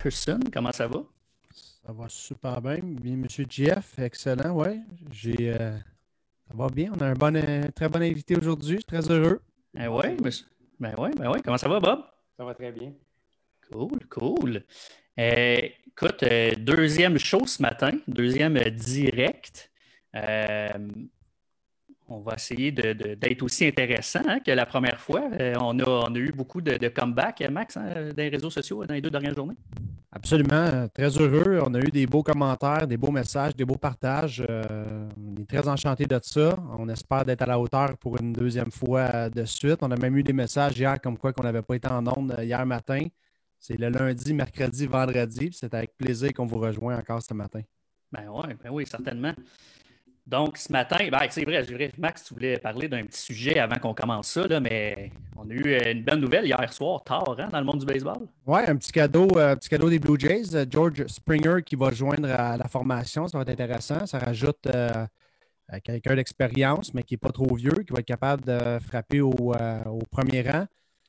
Rockerson. Comment ça va? Ça va super bien. Monsieur Jeff, excellent, oui. J'ai, euh, ça va bien. On a un bon, euh, très bon invité aujourd'hui. Je suis très heureux. Eh oui, monsieur. Ben oui, ben oui. Comment ça va, Bob? Ça va très bien. Cool, cool. Euh, écoute, deuxième show ce matin, deuxième direct. on va essayer d'être aussi intéressant hein, que la première fois. on, a, on, a, eu beaucoup de, de comeback, Max, hein, dans les réseaux sociaux dans les deux dernières journées. Absolument. Très heureux. On a eu des beaux commentaires, des beaux messages, des beaux partages. Euh, on est très enchanté de ça. On espère d'être à la hauteur pour une deuxième fois de suite. On a même eu des messages hier comme quoi qu'on n'avait pas été en onde hier matin. C'est le lundi, mercredi, vendredi. C'est avec plaisir qu'on vous rejoint encore ce matin. Ben oui, ben oui, certainement. Donc, ce matin, ben, c'est vrai, Max, tu voulais parler d'un petit sujet avant qu'on commence ça, mais on a eu euh, une bonne nouvelle hier soir, tard, hein, dans le monde du baseball. Oui, un petit cadeau, euh, petit cadeau des Blue Jays. Euh, George Springer qui va joindre à la formation, ça va être intéressant. Ça rajoute quelqu'un d'expérience, mais qui n'est pas trop vieux, qui va être capable de frapper au, premier rang.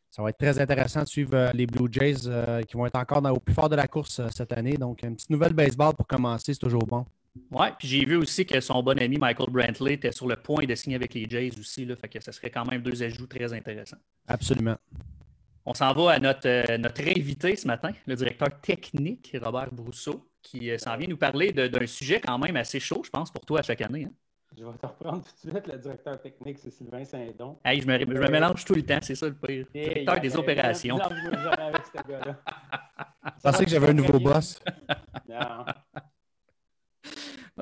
Ça va être très intéressant de suivre les Blue Jays qui vont être encore au plus fort de la course cette année. Donc, une petite nouvelle baseball pour commencer, c'est toujours bon. Oui, puis j'ai vu aussi que son bon ami Michael Brantley était sur le point de signer avec les Jays aussi. Là, fait que ce serait quand même deux ajouts très intéressants. Absolument. On s'en va à notre, euh, notre invité ce matin, le directeur technique, Robert Brousseau, qui euh, s'en vient nous parler d'un sujet quand même assez chaud, je pense, pour toi à chaque année. Hein. Je vais te reprendre tout de suite. Le directeur technique, c'est Sylvain Saint-Don. Hey, je, me, je me mélange tout le temps, c'est ça le pire. directeur des opérations. Je pensais que j'avais un nouveau boss. non.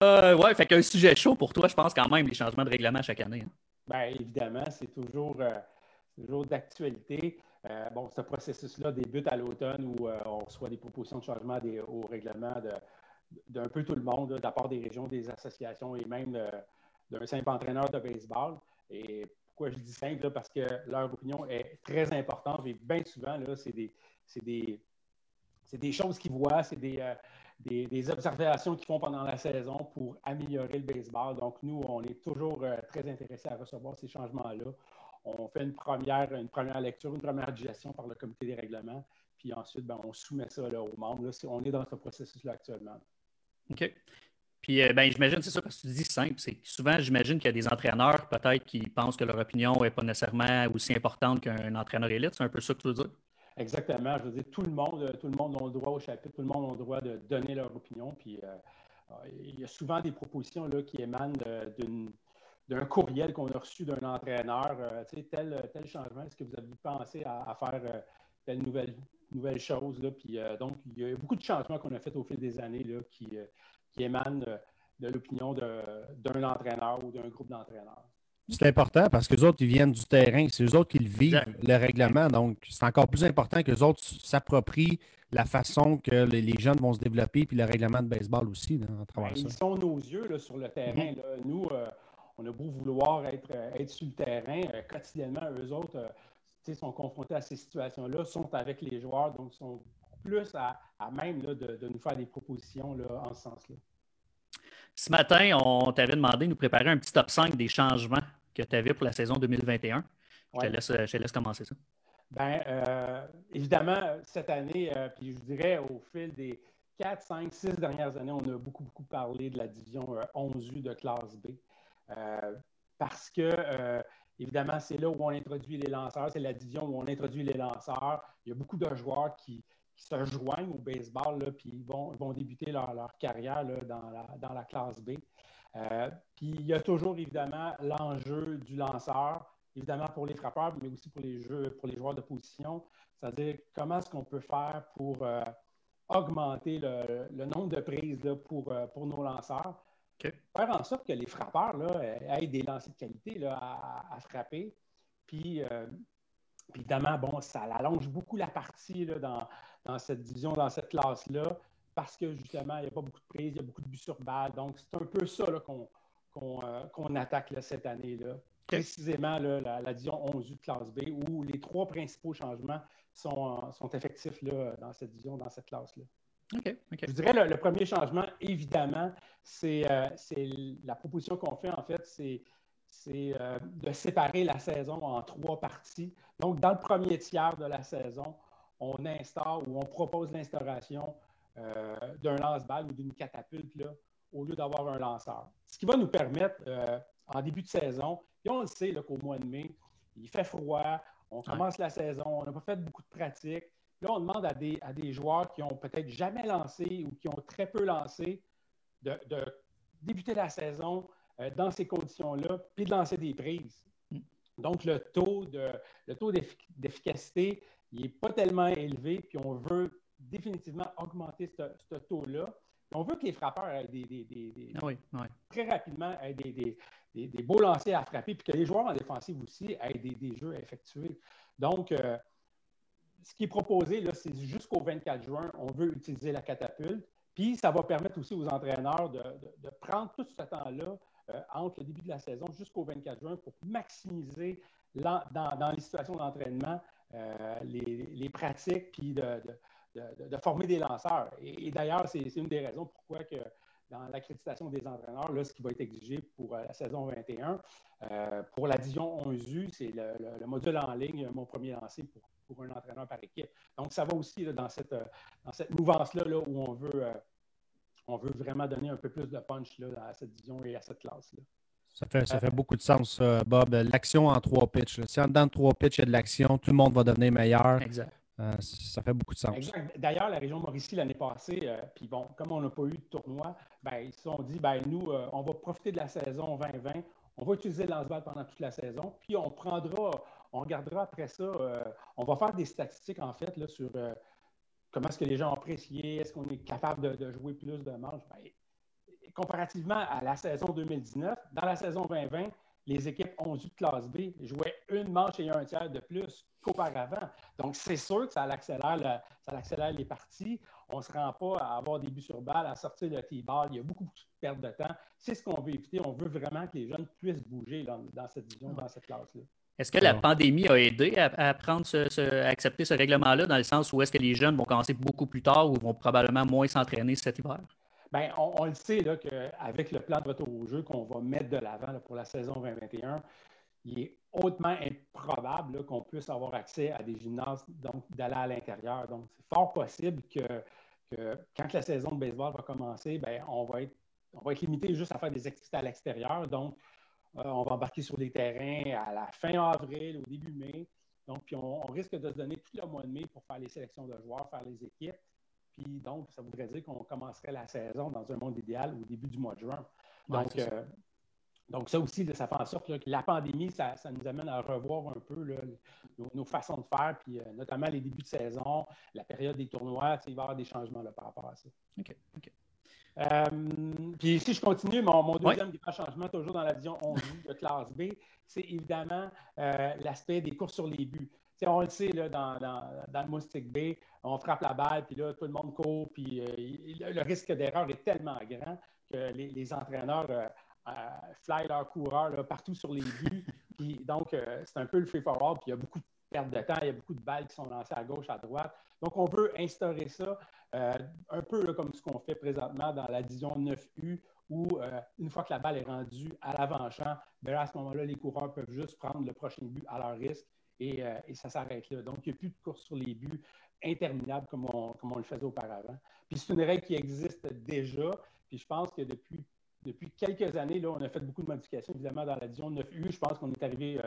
Euh, ouais, fait qu'un sujet chaud pour toi, je pense quand même, les changements de règlement chaque année. Hein. Bien, évidemment, c'est toujours, euh, d'actualité. Euh, bon, ce processus-là débute à l'automne où euh, on reçoit des propositions de changement au règlement d'un peu tout le monde, de la part des régions, des associations et même d'un simple entraîneur de baseball. Et pourquoi je dis simple? Parce que leur opinion est très importante et bien souvent, c'est des, des, des, choses qu'ils voient, c'est des, des, observations qu'ils font pendant la saison pour améliorer le baseball. Donc, nous, on est toujours euh, très intéressés à recevoir ces changements-là. On fait une première, une première lecture, une première digestion par le comité des règlements, puis ensuite, ben, on soumet ça aux membres. on est dans ce processus-là actuellement. OK. Puis, euh, ben, j'imagine, c'est ça, parce que tu dis simple. C'est souvent, j'imagine qu'il y a des entraîneurs, peut-être, qui pensent que leur opinion n'est pas nécessairement aussi importante qu'un entraîneur élite. C'est un peu ça que tu veux dire? Exactement. Je veux dire, tout le monde, tout le monde a le droit au chapitre, tout le monde a le droit de donner leur opinion. Puis euh, euh, il y a souvent des propositions là, qui émanent d'un courriel qu'on a reçu d'un entraîneur. Euh, tu sais, tel, changement, est-ce que vous avez pensé à, faire telle nouvelle, chose? Là? Puis donc, il y a beaucoup de changements qu'on a fait au fil des années là, qui émanent de l'opinion d'un entraîneur ou d'un groupe d'entraîneurs. C'est important parce que les autres, ils viennent du terrain. C'est eux autres qui le vivent, le règlement. Donc, c'est encore plus important que les autres s'approprient la façon que les, jeunes vont se développer, puis le règlement de baseball aussi. Ben, ils sont nos yeux sur le terrain. Mm-hmm. Nous, euh, on a beau vouloir être, euh, être sur le terrain, euh, quotidiennement, eux autres sont confrontés à ces situations-là, sont avec les joueurs, donc sont plus à, même de, de, nous faire des propositions là, en ce sens-là. Ce matin, on t'avait demandé de nous préparer un petit top 5 des changements que tu avais pour la saison 2021. Je, te laisse, je, laisse, commencer ça. Bien, euh, évidemment, cette année, euh, puis je dirais au fil des 4, 5, 6 dernières années, on a beaucoup, beaucoup parlé de la division 11U euh, de classe B. parce que, évidemment, c'est là où on introduit les lanceurs, c'est la division où on introduit les lanceurs. Il y a beaucoup de joueurs qui, se joignent au baseball, là, puis vont, vont débuter leur, leur carrière là, dans, la, dans la classe B. Euh, puis il y a toujours évidemment l'enjeu du lanceur, évidemment pour les frappeurs, mais aussi pour les jeux, pour les joueurs de position. C'est-à-dire comment est-ce qu'on peut faire pour euh, augmenter le, nombre de prises pour, euh, pour nos lanceurs? Faire en sorte que les frappeurs là, aient des lancers de qualité là, à, frapper. Puis, évidemment, bon, ça allonge beaucoup la partie là, dans, dans cette division, dans cette classe-là parce que justement, il n'y a pas beaucoup de prises, il y a beaucoup de buts sur balle. Donc, c'est un peu ça euh, qu'on attaque cette année. Là. Précisément la, la, division 11 de classe B, où les trois principaux changements sont, euh, sont effectifs là, dans cette division, dans cette classe-là. Je dirais le, le, premier changement, évidemment, c'est euh, la proposition qu'on fait, en fait, c'est de séparer la saison en trois parties. Donc, dans le premier tiers de la saison, on instaure ou on propose l'instauration euh, d'un lance-balle ou d'une catapulte là, au lieu d'avoir un lanceur. Ce qui va nous permettre, euh, en début de saison, puis on le sait qu'au mois de mai, il fait froid, on commence la saison, on n'a pas fait beaucoup de pratique. Là, on demande à des, à des joueurs qui ont peut-être jamais lancé ou qui ont très peu lancé de, débuter la saison euh, dans ces conditions-là, puis de lancer des prises. Mm. Donc, le taux, de, le taux d'efficacité, il n'est pas tellement élevé, puis on veut définitivement augmenter ce, taux-là. On veut que les frappeurs aient des, ah très rapidement aient des, beaux lancers à frapper, puis que les joueurs en défensive aussi aient des, jeux à effectuer. Donc, euh, ce qui est proposé, c'est jusqu'au 24 juin, on veut utiliser la catapulte. Puis, ça va permettre aussi aux entraîneurs de, prendre tout ce temps-là euh, entre le début de la saison jusqu'au 24 juin pour maximiser dans, les situations d'entraînement euh, les, pratiques, puis de, former des lanceurs. Et, d'ailleurs, c'est une des raisons pourquoi que dans l'accréditation des entraîneurs, là, ce qui va être exigé pour euh, la saison 21, pour la Division 11U, c'est le, module en ligne, mon premier lancé pour pour un entraîneur par équipe. Donc, ça va aussi dans cette, euh, dans cette mouvance-là là, où on veut, euh, on veut vraiment donner un peu plus de punch là, à cette division et à cette classe-là. Ça fait, ça fait beaucoup de sens, Bob. L'action en trois pitches. Si en dedans de trois pitches, il y a de l'action, tout le monde va devenir meilleur. Exact. Euh, ça fait beaucoup de sens. D'ailleurs, la région Mauricie, l'année passée, puis bon, comme on n'a pas eu de tournoi, ben, ils se sont dit, ben, nous, on va profiter de la saison 2020, on va utiliser le lance-balle pendant toute la saison, puis on prendra, on regardera après ça, euh, on va faire des statistiques en fait là, sur euh, comment est-ce que les gens ont apprécié, est-ce qu'on est capable de, jouer plus de manches. Ben, comparativement à la saison 2019, dans la saison 2020, les équipes 11 de classe B jouaient une manche et un tiers de plus qu'auparavant. Donc, c'est sûr que ça accélère, ça accélère les parties. On ne se rend pas à avoir des buts sur balle, à sortir le T-ball. Il y a beaucoup, de perte de temps. C'est ce qu'on veut éviter. On veut vraiment que les jeunes puissent bouger dans, cette division, dans cette classe-là. Est-ce que la pandémie a aidé à, prendre ce, accepter ce règlement-là, dans le sens où est-ce que les jeunes vont commencer beaucoup plus tard ou vont probablement moins s'entraîner cet hiver? Bien, on, le sait qu'avec le plan de retour au jeu qu'on va mettre de l'avant pour la saison 2021, il est hautement improbable qu'on puisse avoir accès à des gymnases, donc d'aller à l'intérieur. Donc, c'est fort possible que, quand la saison de baseball va commencer, bien, on, va être, on va être limité juste à faire des activités à l'extérieur. Donc, euh, on va embarquer sur des terrains à la fin avril, au début mai. Donc, puis on, risque de se donner tout le mois de mai pour faire les sélections de joueurs, faire les équipes. Puis donc, ça voudrait dire qu'on commencerait la saison dans un monde idéal au début du mois de juin. Donc, euh, donc ça aussi, ça fait en sorte que la pandémie, ça, nous amène à revoir un peu nos, façons de faire, puis euh, notamment les débuts de saison, la période des tournois, il va y avoir des changements par rapport à ça. OK, OK. Euh, puis si je continue, mon, deuxième grand changement, toujours dans la vision 11 de classe B, c'est évidemment euh, l'aspect des courses sur les buts. On le sait, là, dans, dans, le Moustique B, on frappe la balle, puis là, tout le monde court, puis euh, le risque d'erreur est tellement grand que les, entraîneurs fly leurs coureurs partout sur les buts. puis donc, c'est un peu le free for all, puis il y a beaucoup de pertes de temps, il y a beaucoup de balles qui sont lancées à gauche, à droite. Donc, on veut instaurer ça euh, un peu comme ce qu'on fait présentement dans la division 9U, où euh, une fois que la balle est rendue à l'avant-champ, ben à ce moment-là, les coureurs peuvent juste prendre le prochain but à leur risque et, euh, ça s'arrête là. Donc, il n'y a plus de course sur les buts interminables comme on, comme on le faisait auparavant. Puis, c'est une règle qui existe déjà. Puis, je pense que depuis depuis quelques années, là, on a fait beaucoup de modifications, évidemment, dans la division 9U. Je pense qu'on est arrivé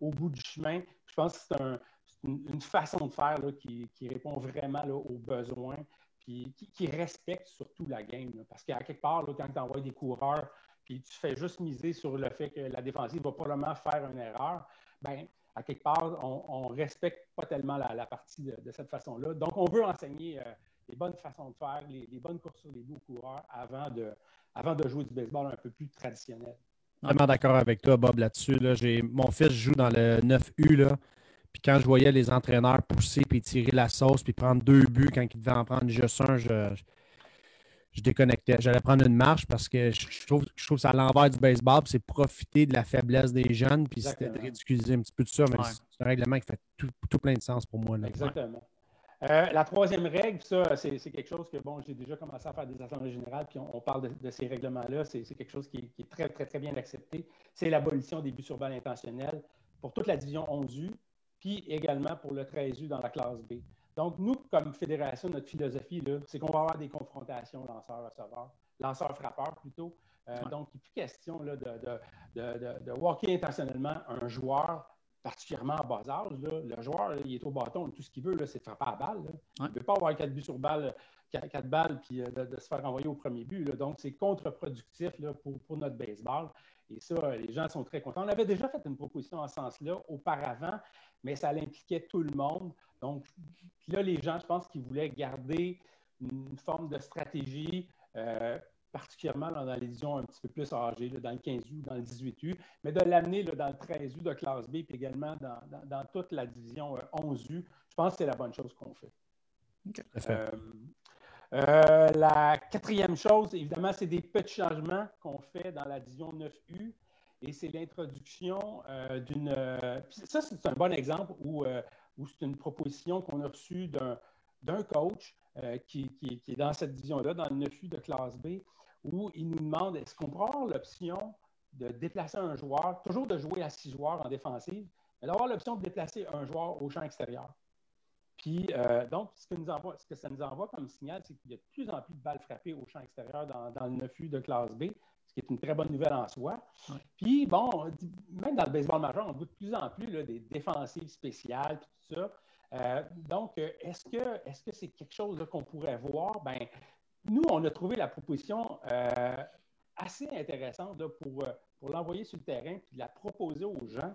au bout du chemin. Je pense que c'est un, une, façon de faire qui, répond vraiment aux besoins, puis qui, respecte surtout la game. parce qu'à quelque part, quand tu envoies des coureurs, puis tu fais juste miser sur le fait que la défensive va probablement faire une erreur, ben à quelque part, on ne respecte pas tellement la, partie de, cette façon-là. Donc, on veut enseigner euh, les bonnes façons de faire, les, bonnes courses sur les bouts coureurs avant de, avant de jouer du baseball un peu plus traditionnel. Vraiment d'accord avec toi, Bob, là-dessus. Mon fils joue dans le 9U. Là. Puis quand je voyais les entraîneurs pousser puis tirer la sauce puis prendre deux buts quand ils devaient en prendre juste un, je, je déconnectais. J'allais prendre une marche parce que je trouve, je trouve que c'est à l'envers du baseball, c'est profiter de la faiblesse des jeunes, puis c'était de ridiculiser un petit peu de ça, mais c'est un règlement qui fait tout, plein de sens pour moi. Exactement. Euh, la troisième règle, ça, c'est quelque chose que, bon, j'ai déjà commencé à faire des assemblées générales, puis on, parle de, ces règlements-là, c'est quelque chose qui, qui, est très, très, très bien accepté. C'est l'abolition des buts sur balle intentionnels pour toute la division 11U, puis également pour le 13U dans la classe B. Donc, nous, comme fédération, notre philosophie, c'est qu'on va avoir des confrontations lanceurs-receveurs, lanceurs-frappeurs plutôt. Donc, il n'est plus question là, de, de, de, walker intentionnellement un joueur particulièrement à bas âge. Le joueur, il est au bâton, tout ce qu'il veut, c'est de frapper à balle. Il ne veut pas avoir quatre buts sur balle, quatre balles, puis de, se faire envoyer au premier but. Donc, c'est contre-productif pour, pour, notre baseball. Et ça, les gens sont très contents. On avait déjà fait une proposition en ce sens-là auparavant, mais ça impliquait tout le monde. Donc, là, les gens, je pense qu'ils voulaient garder une forme de stratégie, euh, particulièrement dans les divisions un petit peu plus âgées, dans le 15U, dans le 18U, mais de l'amener dans le 13U de classe B, puis également dans, toute la division 11U. Euh, je pense que c'est la bonne chose qu'on fait. Euh, la quatrième chose, évidemment, c'est des petits changements qu'on fait dans la division 9U et c'est l'introduction d'une. ça, c'est un bon exemple où où c'est une proposition qu'on a reçue d'un coach euh, qui, est dans cette division-là, dans le 9U de classe B, où il nous demande est-ce qu'on peut avoir l'option de déplacer un joueur, toujours de jouer à six joueurs en défensive, mais d'avoir l'option de déplacer un joueur au champ extérieur? Puis, euh, donc, ce que, ça nous envoie comme signal, c'est qu'il y a de plus en plus de balles frappées au champ extérieur dans, dans le 9U de classe B, qui est une très bonne nouvelle en soi. Puis, bon, même dans le baseball majeur, on voit de plus en plus des défensives spéciales, tout ça. Euh, donc, est-ce que est-ce que c'est quelque chose qu'on pourrait voir? Ben, nous, on a trouvé la proposition euh, assez intéressante pour, euh, pour l'envoyer sur le terrain puis la proposer aux gens,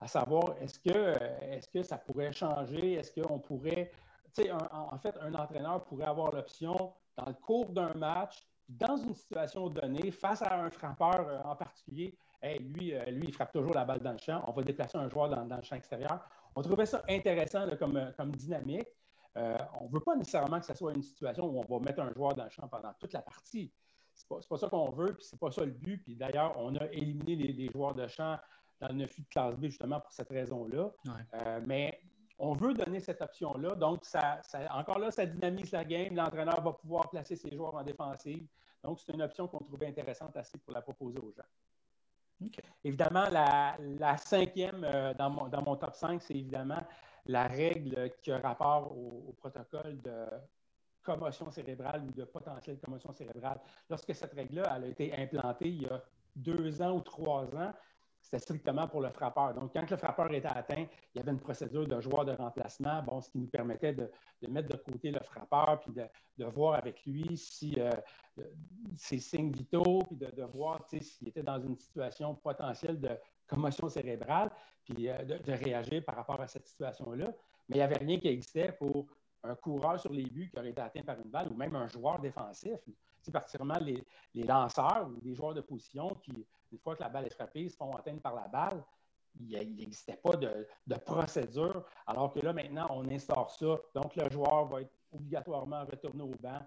à savoir est-ce que, est-ce que ça pourrait changer? Est-ce qu'on pourrait, tu sais, en fait, un entraîneur pourrait avoir l'option dans le cours d'un match dans une situation donnée, face à un frappeur euh, en particulier, lui, euh, lui, il frappe toujours la balle dans le champ. On va déplacer un joueur dans, le champ extérieur. On trouvait ça intéressant comme, euh, comme, dynamique. on ne veut pas nécessairement que ce soit une situation où on va mettre un joueur dans le champ pendant toute la partie. Ce n'est pas, ça qu'on veut, puis ce n'est pas ça le but. Puis d'ailleurs, on a éliminé les, joueurs de champ dans le 9 de classe B justement pour cette raison-là. mais on veut donner cette option-là. Donc, ça, encore là, ça dynamise la game. L'entraîneur va pouvoir placer ses joueurs en défensive. Donc, c'est une option qu'on trouvait intéressante assez pour la proposer aux gens. Évidemment, la, cinquième euh, dans, mon, dans, mon, top 5, c'est évidemment la règle qui a rapport au, protocole de commotion cérébrale ou de potentielle commotion cérébrale. Lorsque cette règle-là a été implantée il y a deux ans ou trois ans, c'était strictement pour le frappeur. Donc, quand le frappeur était atteint, il y avait une procédure de joueur de remplacement, bon, ce qui nous permettait de, mettre de côté le frappeur, puis de, voir avec lui si euh, ses signes vitaux, puis de, voir s'il était dans une situation potentielle de commotion cérébrale, puis euh, de, réagir par rapport à cette situation-là. Mais il n'y avait rien qui existait pour un coureur sur les buts qui aurait été atteint par une balle ou même un joueur défensif. C'est particulièrement les, les, lanceurs ou les joueurs de position qui, une fois que la balle est frappée, se font atteindre par la balle. Il n'existait pas de, procédure, alors que là, maintenant, on instaure ça. Donc, le joueur va être obligatoirement retourné au banc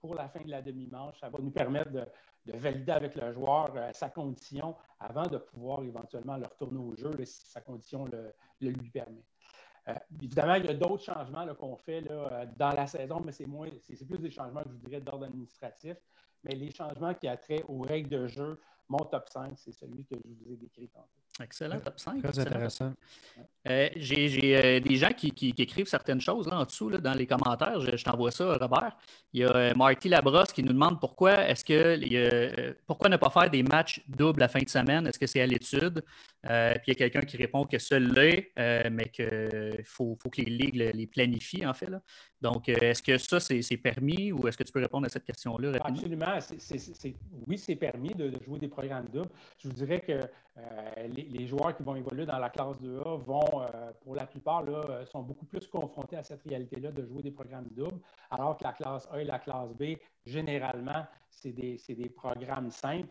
pour la fin de la demi-manche. Ça va nous permettre de, valider avec le joueur euh, sa condition avant de pouvoir éventuellement le retourner au jeu si sa condition le, lui permet. Euh, évidemment, il y a d'autres changements qu'on fait euh, dans la saison, mais c'est plus des changements, je vous dirais, d'ordre administratif. Mais les changements qui a trait aux règles de jeu, mon top 5, c'est celui que je vous ai décrit tantôt. Excellent, top 5. Très intéressant. Euh, j'ai euh, des gens qui, écrivent certaines choses là, en dessous, là, dans les commentaires. Je, t'envoie ça, Robert. Il y a euh, Marty Labrosse qui nous demande pourquoi est-ce que pourquoi ne pas faire des matchs doubles la fin de semaine? Est-ce que c'est à l'étude? puis il y a quelqu'un qui répond que seul l'est, mais qu'il faut, faut, que les ligues les planifient, en fait. Là. Donc, est-ce que ça, c'est permis ou est-ce que tu peux répondre à cette question-là? Absolument. oui, c'est permis de, jouer des programmes doubles. Je vous dirais que les, les, joueurs qui vont évoluer dans la classe 2A vont, euh, pour la plupart, là, euh, sont beaucoup plus confrontés à cette réalité-là de jouer des programmes doubles, alors que la classe A et la classe B, généralement, c'est des, programmes simples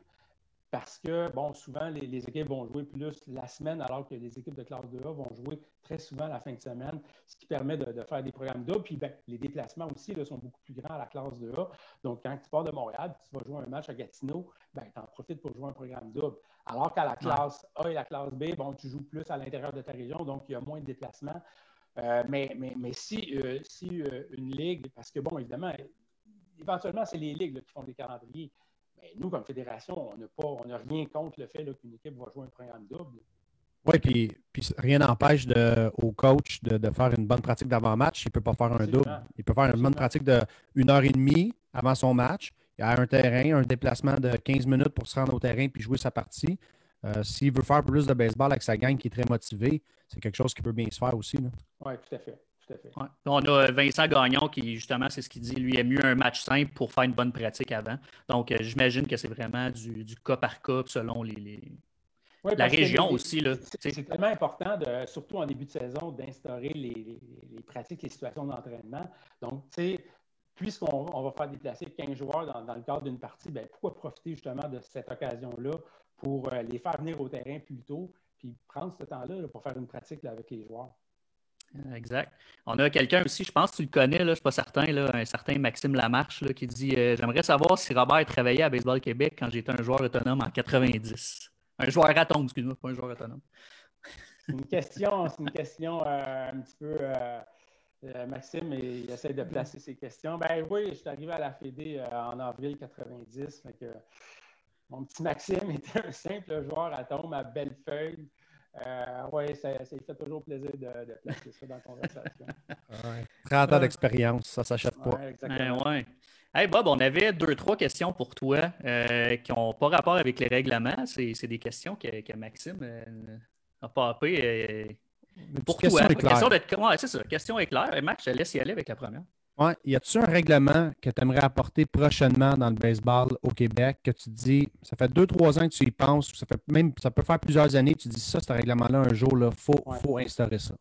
parce que, bon, souvent, les, équipes vont jouer plus la semaine, alors que les équipes de classe 2A vont jouer très souvent la fin de semaine, ce qui permet de, faire des programmes doubles. Puis, ben, les déplacements aussi là, sont beaucoup plus grands à la classe 2A. Donc, quand tu pars de Montréal, tu vas jouer un match à Gatineau, ben, tu en profites pour jouer un programme double. Alors qu'à la classe A et la classe B, bon, tu joues plus à l'intérieur de ta région, donc il y a moins de déplacements. Euh, mais, mais, mais, si, euh, si euh, une ligue, parce que, bon, évidemment, éventuellement, c'est les ligues qui font des calendriers. Mais nous, comme fédération, on n'a rien contre le fait qu'une équipe va jouer un programme double. Oui, puis, rien n'empêche au coach de, faire une bonne pratique d'avant-match. Il ne peut pas faire un double. Il peut faire une bonne pratique de une heure et demie avant son match. Il a un terrain, un déplacement de 15 minutes pour se rendre au terrain puis jouer sa partie. Euh, s'il veut faire plus de baseball avec sa gang qui est très motivée, c'est quelque chose qui peut bien se faire aussi. Oui, tout à fait. On a Vincent Gagnon qui, justement, c'est ce qu'il dit, lui, a mieux un match simple pour faire une bonne pratique avant. Donc, euh, j'imagine que c'est vraiment du, cas par cas selon les, la région aussi. C'est tellement important, de, surtout en début de saison, d'instaurer les, pratiques, les situations d'entraînement. Donc, tu sais, puisqu'on va faire déplacer 15 joueurs dans, le cadre d'une partie, ben, pourquoi profiter justement de cette occasion-là pour euh, les faire venir au terrain plus tôt, puis prendre ce temps-là pour faire une pratique avec les joueurs? Exact. On a quelqu'un aussi, je pense que tu le connais, là, je ne suis pas certain, un certain Maxime Lamarche qui dit euh, J'aimerais savoir si Robert travaillait à Baseball Québec quand j'étais un joueur autonome en 90. Un joueur atome, excuse-moi, pas un joueur autonome. C'est une question, c'est une question euh, un petit peu. Maxime, il essaie de placer ses questions. Ben oui, je suis arrivé à la Fédé en avril 90. Mon petit Maxime était un simple joueur à tombe à Bellefeuille. Euh, oui, ça, ça fait toujours plaisir de, placer ça dans la conversation. 30 ans d'expérience, ça ne s'achète pas. Ouais, exactement. ouais. Hey Bob, on avait deux, trois questions pour toi euh, qui n'ont pas rapport avec les règlements. C'est des questions que, que Maxime euh, a papé. Euh, pour toi. Question, de... ouais, c'est ça. Question éclair. Max, je te laisse y aller avec la première. Ouais. Y a-tu un règlement que tu aimerais apporter prochainement dans le baseball au Québec que tu dis, ça fait deux, trois ans que tu y penses, ça fait même, ça peut faire plusieurs années, tu dis ça, ce règlement-là, un jour, il faut, faut instaurer ça?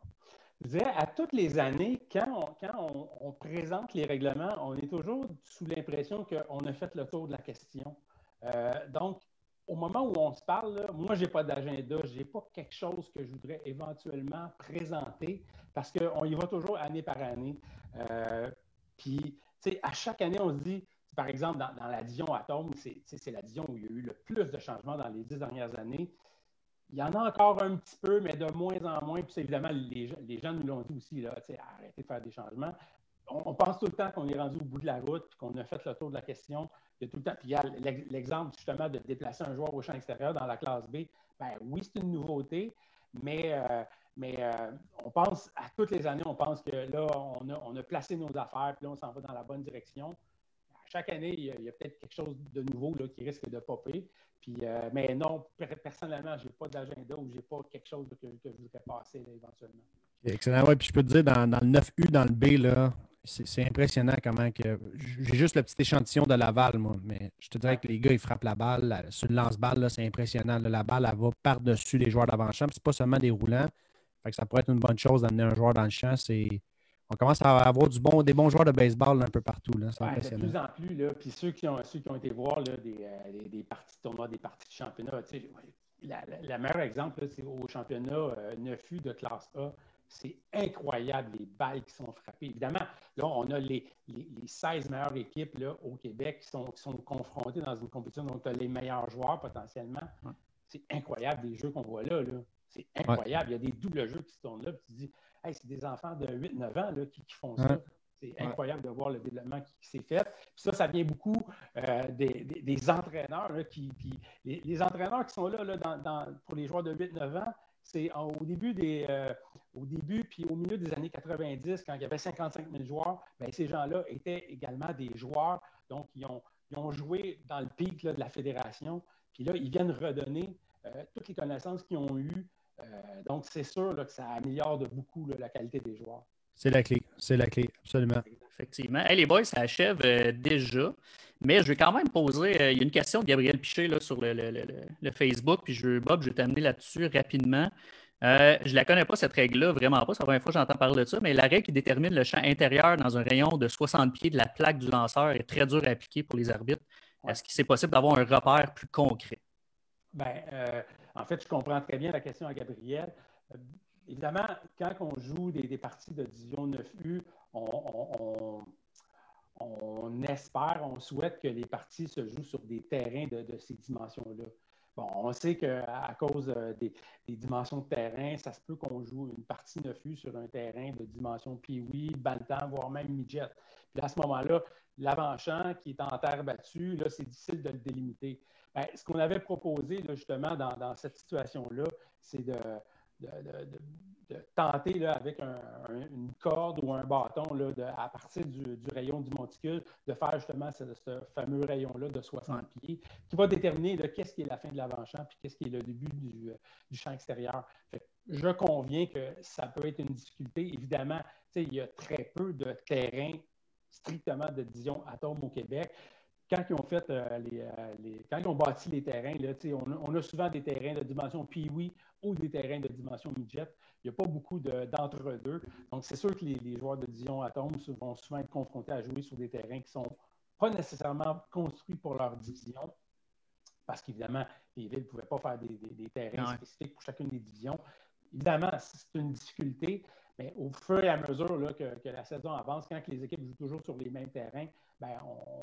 Je disais, à toutes les années, quand, on, quand on, présente les règlements, on est toujours sous l'impression qu'on a fait le tour de la question. Euh, donc, au moment où on se parle, moi, je n'ai pas d'agenda, je n'ai pas quelque chose que je voudrais éventuellement présenter parce qu'on y va toujours année par année. Euh, puis, à chaque année, on se dit, par exemple, dans, la division Atome, c'est la division où il y a eu le plus de changements dans les dix dernières années. Il y en a encore un petit peu, mais de moins en moins. Puis, évidemment, les, les gens nous l'ont dit aussi, là, arrêtez de faire des changements. On, pense tout le temps qu'on est rendu au bout de la route, puis qu'on a fait le tour de la question. Il y a tout le temps. Puis, il y a l'exemple, justement, de déplacer un joueur au champ extérieur dans la classe B. Ben oui, c'est une nouveauté, mais. Euh, mais euh, on pense, à toutes les années, on pense que là, on a, placé nos affaires, puis là, on s'en va dans la bonne direction. chaque année, il y a, peut-être quelque chose de nouveau là, qui risque de popper. Puis, euh, mais non, personnellement, je n'ai pas d'agenda ou je n'ai pas quelque chose que, je voudrais passer éventuellement. Excellent. Oui, puis je peux te dire, dans, le 9U, dans le B, là, c'est impressionnant comment que. J'ai juste le petit échantillon de Laval, moi, mais je te dirais que les gars, ils frappent la balle. sur le lance-balle, c'est impressionnant. la balle, elle va par-dessus les joueurs d'avant-champ. Ce n'est pas seulement des roulants ça pourrait être une bonne chose d'amener un joueur dans le champ. On commence à avoir du bon, des bons joueurs de baseball un peu partout. Là. de plus en plus, là, puis ceux qui ont, ceux qui ont été voir là, des, euh, des, parties de tournoi, des parties de championnat, le meilleur exemple, c'est au championnat euh, 9U de classe A. C'est incroyable les balles qui sont frappées. Évidemment, là, on a les, les, 16 meilleures équipes là, au Québec qui sont, qui sont confrontées dans une compétition. Donc, tu as les meilleurs joueurs potentiellement. C'est incroyable les jeux qu'on voit là. là. C'est incroyable. Il y a des doubles jeux qui se tournent là. Puis tu dis, hey, c'est des enfants de 8-9 ans là, qui, font ça. C'est incroyable de voir le développement qui, s'est fait. Puis ça, ça vient beaucoup euh, des, entraîneurs. qui, les, entraîneurs qui sont là, là pour les joueurs de 8-9 ans, c'est au début des euh, au début puis au milieu des années 90, quand il y avait 55 000 joueurs, bien, ces gens-là étaient également des joueurs. Donc, ils ont, ils ont joué dans le pic de la fédération. Puis là, ils viennent redonner euh, toutes les connaissances qu'ils ont eues donc, c'est sûr que ça améliore de beaucoup la qualité des joueurs. C'est la clé, c'est la clé, absolument. Effectivement. les boys, ça achève euh, déjà. Mais je vais quand même poser. Euh, il y a une question de Gabriel Piché là, sur le, Facebook. Puis je, Bob, je vais t'amener là-dessus rapidement. je ne la connais pas, cette règle-là, vraiment pas. C'est la première fois que j'entends parler de ça. Mais la règle qui détermine le champ intérieur dans un rayon de 60 pieds de la plaque du lanceur est très dure à appliquer pour les arbitres. Est-ce que c'est possible d'avoir un repère plus concret? Bien, en fait, je comprends très bien la question à Gabriel. Euh, évidemment, quand on joue des, parties de division 9U, on, espère, on souhaite que les parties se jouent sur des terrains de, ces dimensions-là. Bon, on sait qu'à cause euh, des, dimensions de terrain, ça se peut qu'on joue une partie 9U sur un terrain de dimension Pee-Wee, Bantam, voire même Midget. Puis à ce moment-là, l'avant-champ qui est en terre battue, là, c'est difficile de le délimiter. Ben, ce qu'on avait proposé justement dans, cette situation-là, c'est de, de tenter là, avec une corde ou un bâton là, à partir du, rayon du monticule de faire justement ce, fameux rayon-là de 60 pieds qui va déterminer qu'est-ce qui est la fin de l'avant-champ puis qu'est-ce qui est le début du, champ extérieur. je conviens que ça peut être une difficulté. Évidemment, il y a très peu de terrain strictement de division atome au Québec quand ils ont fait euh, euh, les, quand ils ont bâti les terrains, là, on, on, a souvent des terrains de dimension Pee-Wee ou des terrains de dimension midget. Il n'y a pas beaucoup d'entre-deux. Donc, c'est sûr que les, joueurs de Division Atom vont souvent être confrontés à jouer sur des terrains qui ne sont pas nécessairement construits pour leur division. Parce qu'évidemment, les villes ne pouvaient pas faire des, terrains spécifiques pour chacune des divisions. Évidemment, c'est une difficulté, mais au fur et à mesure que, la saison avance, quand les équipes jouent toujours sur les mêmes terrains, ben,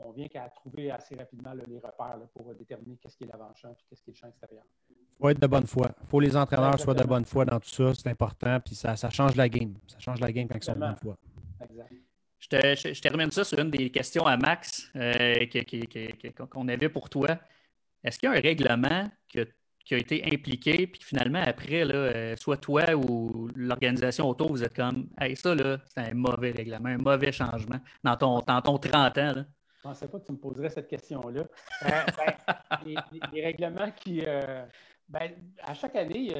on, vient qu'à trouver assez rapidement les repères pour déterminer qu'est-ce qui est l'avant-champ et qu'est-ce qui est le champ extérieur. Il faut être de bonne foi. Il faut que les entraîneurs soient de bonne foi dans tout ça. C'est important. Puis ça, change la game. Ça change la game quand ils sont de bonne foi. Exact. Je, termine ça sur une des questions à Max euh, qu'on avait pour toi. Est-ce qu'il y a un règlement que qui a été impliqué, puis finalement, après, là, euh, soit toi ou l'organisation autour, vous êtes comme, hey, ça, là, c'est un mauvais règlement, un mauvais changement dans ton, dans ton 30 ans. Là. Je ne pensais pas que tu me poserais cette question-là. Euh, ben, les, règlements qui. Euh, ben, à chaque année,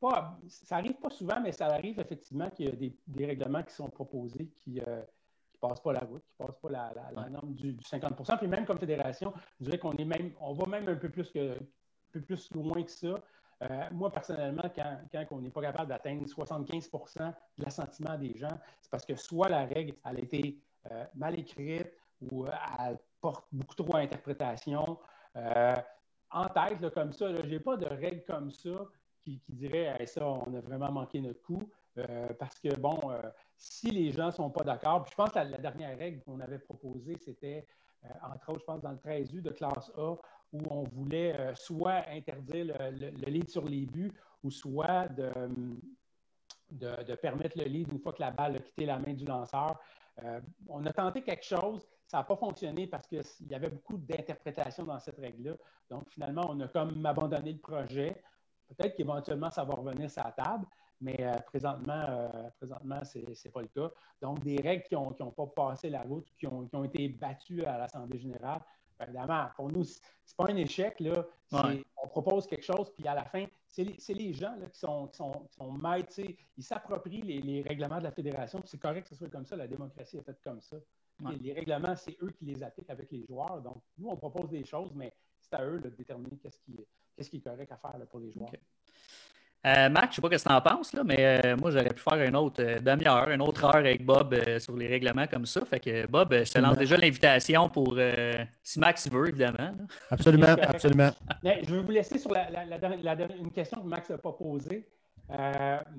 pas, ça arrive pas souvent, mais ça arrive effectivement qu'il y a des, règlements qui sont proposés qui ne passent pas la route, qui ne passent pas la, norme du, 50% Puis même comme fédération, je dirais qu'on est même, on va même un peu plus que, peu plus loin que ça. Euh, moi, personnellement, quand, on n'est pas capable d'atteindre 75% de l'assentiment des gens, c'est parce que soit la règle a été euh, mal écrite ou euh, elle porte beaucoup trop à interprétation. en tête, comme ça, je n'ai pas de règle comme ça qui, dirait ça, on a vraiment manqué notre coup. Parce que, bon, si les gens ne sont pas d'accord, je pense que la, dernière règle qu'on avait proposée, c'était, entre autres, je pense, dans le 13U de classe A, où on voulait euh, soit interdire le, lead sur les buts ou soit de, de, permettre le lead une fois que la balle a quitté la main du lanceur. Euh, on a tenté quelque chose, ça n'a pas fonctionné parce qu'il y avait beaucoup d'interprétations dans cette règle-là. Donc, finalement, on a comme abandonné le projet. Peut-être qu'éventuellement, ça va revenir sur la table, mais euh, présentement, présentement ce n'est pas le cas. Donc, des règles qui n'ont ont pas passé la route, qui ont, qui ont été battues à l'Assemblée générale, Évidemment, pour nous, ce n'est pas un échec. Là. On propose quelque chose, puis à la fin, c'est les, gens qui, sont, maîtres. Ils s'approprient les, règlements de la fédération. C'est correct que ce soit comme ça. La démocratie est faite comme ça. Les, règlements, c'est eux qui les appliquent avec les joueurs. Donc, nous, on propose des choses, mais c'est à eux de déterminer qu'est-ce qui, est correct à faire pour les joueurs. Euh, Mac, je ne sais pas ce que tu en penses, là, mais euh, moi, j'aurais pu faire une autre euh, demi-heure, une autre heure avec Bob sur les règlements comme ça. Fait que Bob, je te lance déjà l'invitation pour si Max veut, évidemment. Absolument, absolument. je vais vous laisser sur la, une question que Max n'a pas posée,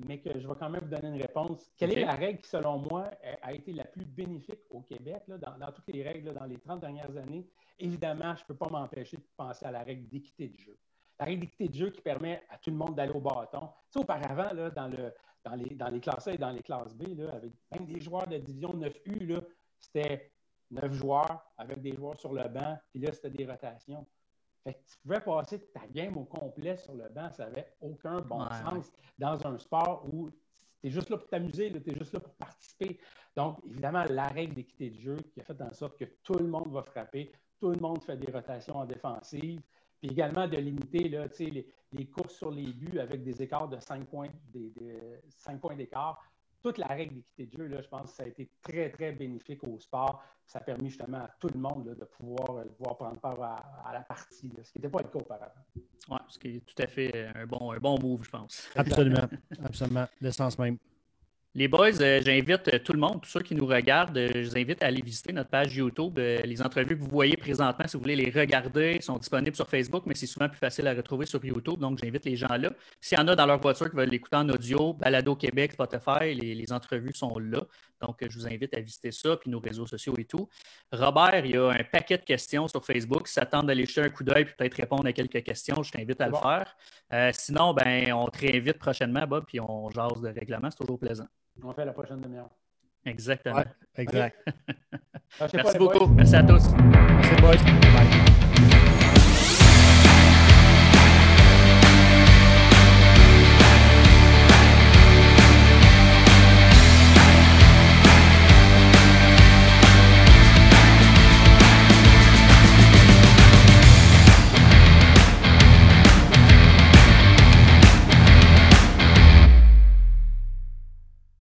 mais que je vais quand même vous donner une réponse. Quelle est la règle qui, selon moi, a été la plus bénéfique au Québec, dans, toutes les règles dans les 30 dernières années? Évidemment, je ne peux pas m'empêcher de penser à la règle d'équité de jeu la réalité de jeu qui permet à tout le monde d'aller au bâton. Tu sais, auparavant, là, dans, le, dans, les, dans les classes A et dans les classes B, là, avec même des joueurs de division 9U, c'était 9 joueurs avec des joueurs sur le banc, puis là, c'était des rotations. Fait que tu pouvais passer ta game au complet sur le banc, ça n'avait aucun bon sens dans un sport où tu es juste là pour t'amuser, tu es juste là pour participer. Donc, évidemment, la règle d'équité de jeu qui a fait en sorte que tout le monde va frapper, tout le monde fait des rotations en défensive, puis également de limiter là, les, les, courses sur les buts avec des écarts de 5 points, des, points d'écart. Toute la règle d'équité de jeu, là, je pense que ça a été très, très bénéfique au sport. Ça a permis justement à tout le monde de, pouvoir, pouvoir, prendre part à, la partie, ce qui n'était pas le cas auparavant. Oui, ce qui est tout à fait un bon, un bon move, je pense. Absolument, absolument. L'essence même. Les boys, euh, j'invite euh, tout le monde, tous ceux qui nous regardent, euh, je vous invite à aller visiter notre page YouTube. les entrevues que vous voyez présentement, si vous voulez les regarder, sont disponibles sur Facebook, mais c'est souvent plus facile à retrouver sur YouTube. Donc, j'invite les gens là. S'il y en a dans leur voiture qui veulent l'écouter en audio, Balado Québec, Spotify, les, entrevues sont là. Donc, je vous invite à visiter ça, puis nos réseaux sociaux et tout. Robert, il y a un paquet de questions sur Facebook. Si ça tente d'aller jeter un coup d'œil et peut-être répondre à quelques questions, je t'invite à le faire. sinon, ben, on te réinvite prochainement, Bob, puis on jase de règlement. C'est toujours plaisant. On fait la prochaine demi-heure. Exactement. exact. Merci beaucoup. Merci à tous. Merci, boys. Bye.